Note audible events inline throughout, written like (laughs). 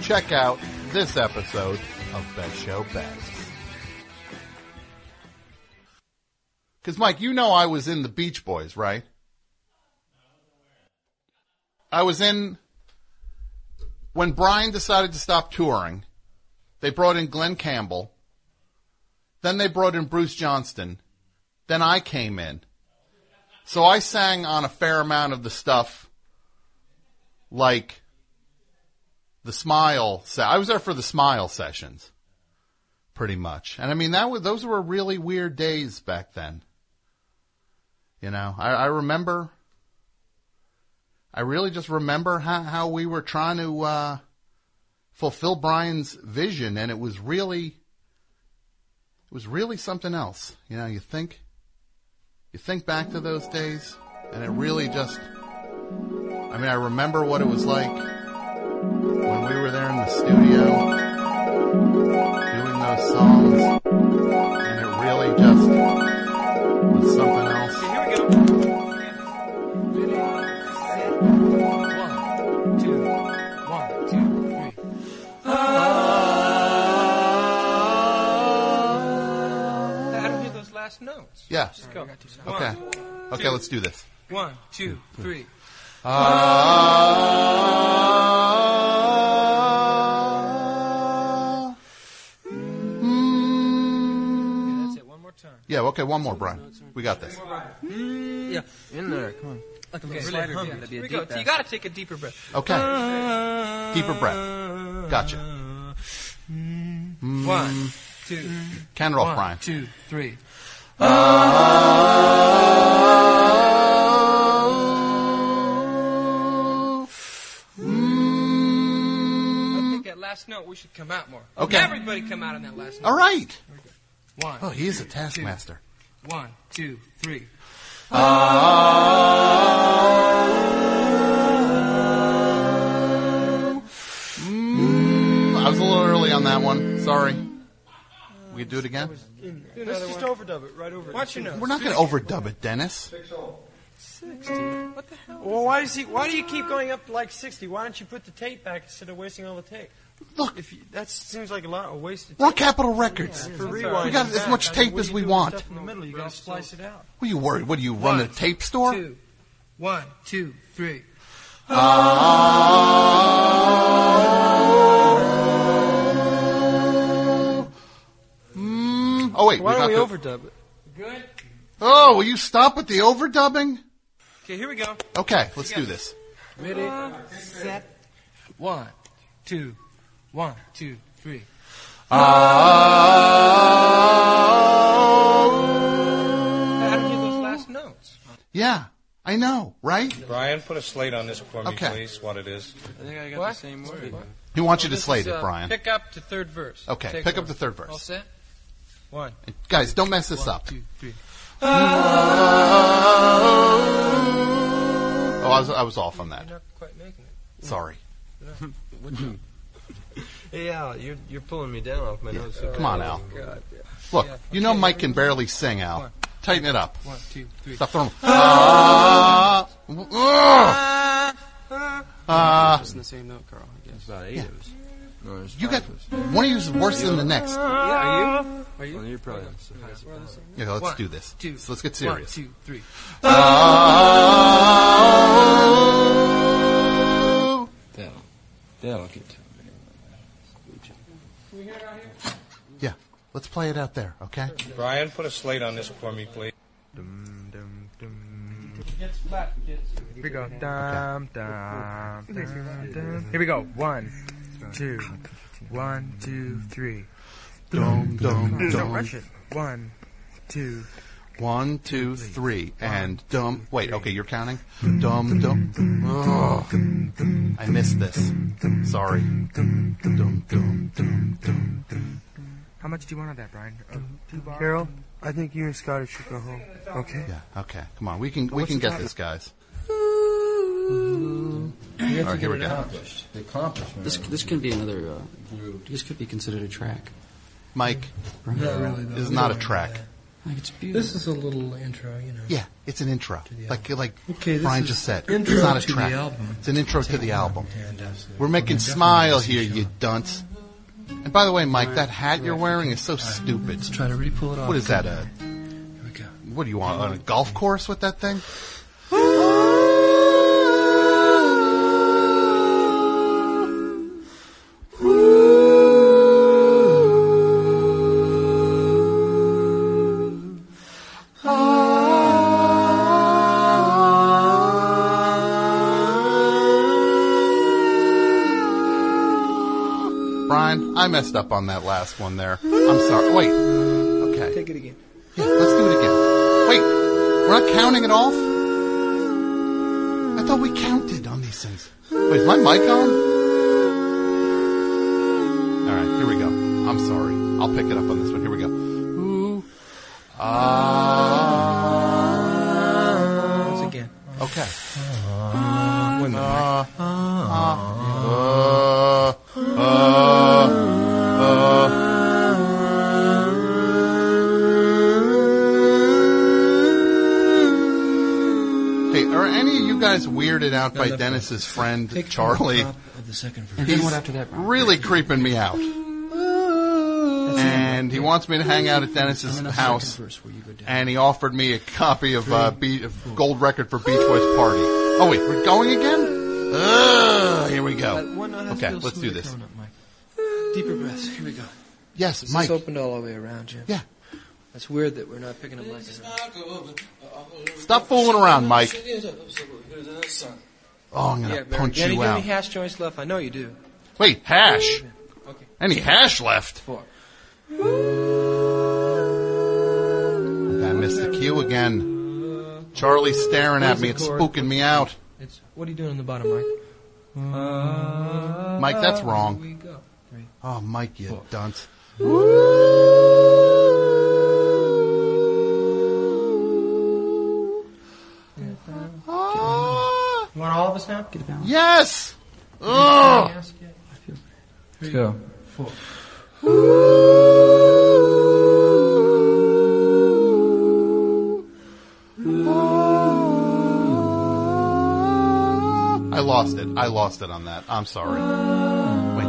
check out this episode of Best Show Best. Cause Mike, you know I was in the Beach Boys, right? I was in, when Brian decided to stop touring, they brought in Glen Campbell. Then they brought in Bruce Johnston. Then I came in. So I sang on a fair amount of the stuff like the smile I was there for the smile sessions pretty much. And I mean that was those were really weird days back then. You know, I, I remember I really just remember how, how we were trying to uh, fulfill Brian's vision and it was really it was really something else. You know, you think you think back to those days and it really just I mean, I remember what it was like when we were there in the studio doing those songs and it really just was something else. Here we go. One, two, one, two, three. I don't hear those last notes. Yeah. Let's go. Okay. Okay, let's do this. one, two, three. Ah. Yeah, okay, one more, Brian. We got this. Hmm. Yeah, in there. Come on. Like a Okay, little really slider. hum. That'd be Here a we go. deep You got to take a deeper breath. Okay. Deeper breath. Gotcha. Hmm. One, two, Can roll, one, Brian. two, three. Hmm. I think that last note we should come out more. Okay. Everybody come out on that last note. All right. One, Oh, he is a taskmaster. one, two, three. Mm, I was a little early on that one. Sorry. We could do it again? Let's just overdub it right over. Watch your nose. We're not going to overdub it, Dennis. 60. What the hell? Well, why does he? Why do you keep going up to like sixty? Why don't you put the tape back instead of wasting all the tape? Look, If you, that seems like a lot of wasted we're. Capitol Records. For rewinding We got as back, much I mean, tape as we you do with want. In the middle, you gotta splice it out. What are you worried? What do you run a tape store? Two. One, two, three. Mm, oh wait, Why we got don't we the, overdub it? Good. Oh, will you stop with the overdubbing? Okay, here we go. Okay, let's do this. Ready, set. One, two, one, two, three. I don't hear those last notes. Yeah, I know, right? Brian, put a slate on this for me, Okay. please. What it is? I think I got What? the same word. He wants you to This slate is, it, uh, Brian. Pick up to third verse. Okay, Take pick up one. the third verse. All set? One, Guys, don't mess this one, up. two, three. Oh, I was I was off on that. You're not quite making it. Sorry. (laughs) (laughs) Hey, Al, you're you're pulling me down off my nose. so Come on. Al. God. Look, Yeah, you know okay, Mike can barely sing, Al. One. Tighten it up. One, two, three. Stop throwing. Ah, ugh. Ah, Just in the same note, Carl. I guess. About eight of us. No, there's you got five of us. one of you is worse than the next. Yeah, are you? Are you? Well, you're probably on the highest of. Yeah, let's One, do this. two, So let's get serious. two, three. Ah, That'll, that'll get to me. Yeah, let's play it out there, okay? Brian, put a slate on this for me, please. Gets flat, kids. Here we go. Dum, dum, dum, dum. Here we go. One, two, one, two, three. Dum, dum, Don't dum. rush it. One, two. One, two, three, and dum. Wait, okay, you're counting? Dum, dum. Ugh. I missed this. Sorry. Dum, dum, dum, dum. How much do you want of that, Brian? Uh, two bars? Carol, I think you and Scotty should go home. Okay. Yeah, okay. Come on, we can we can get this, guys. You have All right, to here get we go. accomplished. The accomplishment. This this can be another. Uh, this could be considered a track. Mike, Right? this is not a track. Like it's beautiful. This is a little intro, you know. Yeah, it's an intro. Like like Okay, this Brian is just said. intro It's not a to the track. album. It's an intro to the album. And, uh, We're making smile here, you dunce. And by the way, Mike, that hat you're wearing is so stupid. Let's try to really pull it off. What is that? A Here we go. what do you want on a golf course with that thing? (laughs) Brian, I messed up on that last one there. I'm sorry. Wait. Okay. Take it again. Yeah, let's do it again. Wait, we're not counting it off? I thought we counted on these things. Wait, is my mic on? Alright, here we go. I'm sorry. I'll pick it up on this one. Here we go. Ooh. Ah. Hey, are any of you guys weirded out by no, Dennis's friend Take Charlie? top of the second verse. and then what after that, Brian? Really creeping me out. And he wants me to hang out at Dennis's And then a house. second verse where you go down. And he offered me a copy of uh, Be- of Gold Record for Beach Boys Party. Oh wait, we're going again? Ugh, here we go. one note has Okay, to let's do smoother this. coming up, Mike. Deeper breaths. Here we go. Yes, This Mike. is opened all the way around, Jim. Yeah. That's weird that we're not picking up Mike. Stop fooling around, Mike. Oh, I'm gonna Yeah, punch you do you have out. any hash joints left? I know you do. Wait, hash? Okay. Any hash left? Four. I missed the cue again. Charlie's staring at me. It's spooking me out. It's what are you doing on the bottom, Mike? Mike, that's wrong. we go. Three. Oh, Mike, you dunce. Ah, You want all of us now? Get it down. yes! Ugh. Let's go. I lost it. I lost it on that. I'm sorry. Wait.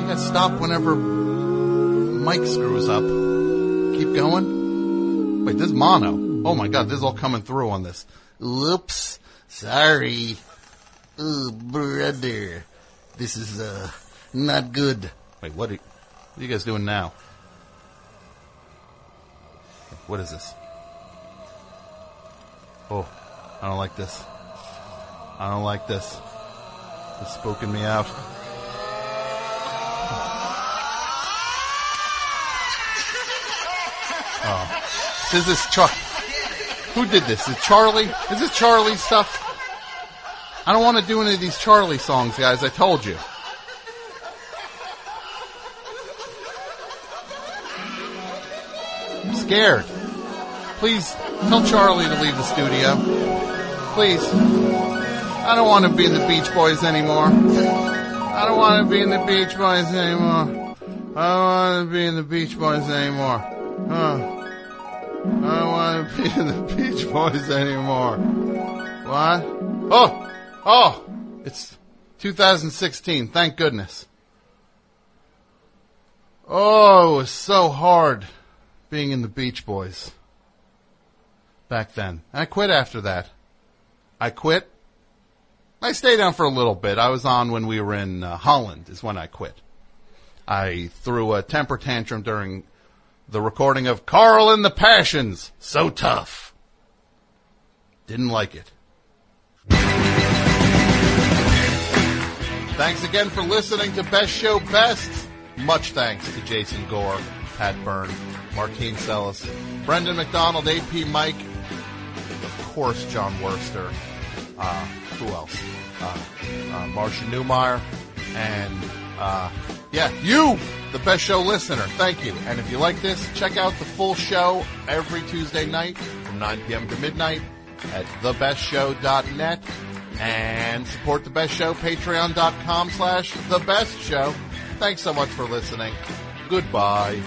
You gotta stop whenever Mike screws up. Keep going. Wait, this is mono. Oh my god, this is all coming through on this. Oops. Sorry. Oh, brother. This is, uh, not good. Wait, what are, what are you guys doing now? What is this? Oh, I don't like this. I don't like this. It's spooking me out. (laughs) Oh. Is this Char? Who did this? Is Charlie? Is this Charlie stuff? I don't want to do any of these Charlie songs, guys. I told you. I'm scared. Please tell Charlie to leave the studio. Please. I don't want to be in the Beach Boys anymore. I don't want to be in the Beach Boys anymore. I don't want to be in the Beach Boys anymore. Huh. I don't want to (laughs) be in the Beach Boys anymore. What? Oh! Oh! It's 2016. Thank goodness. Oh, it was so hard being in the Beach Boys back then. I quit after that. I quit. I stayed on for a little bit. I was on when we were in uh, Holland is when I quit. I threw a temper tantrum during the recording of Carl and the Passions. So tough. Didn't like it. Thanks again for listening to Best Show Best. Much thanks to Jason Gore, Pat Byrne, Martine Sellis, Brendan McDonald, AP Mike, of course Jon Wurster, uh, who else? Uh, uh, Marcia Newmeyer, and uh, yeah, you, the Best Show listener. Thank you. And if you like this, check out the full show every Tuesday night from 9 p.m. to midnight at thebestshow.net and support the best show patreon.com slash the best show thanks so much for listening goodbye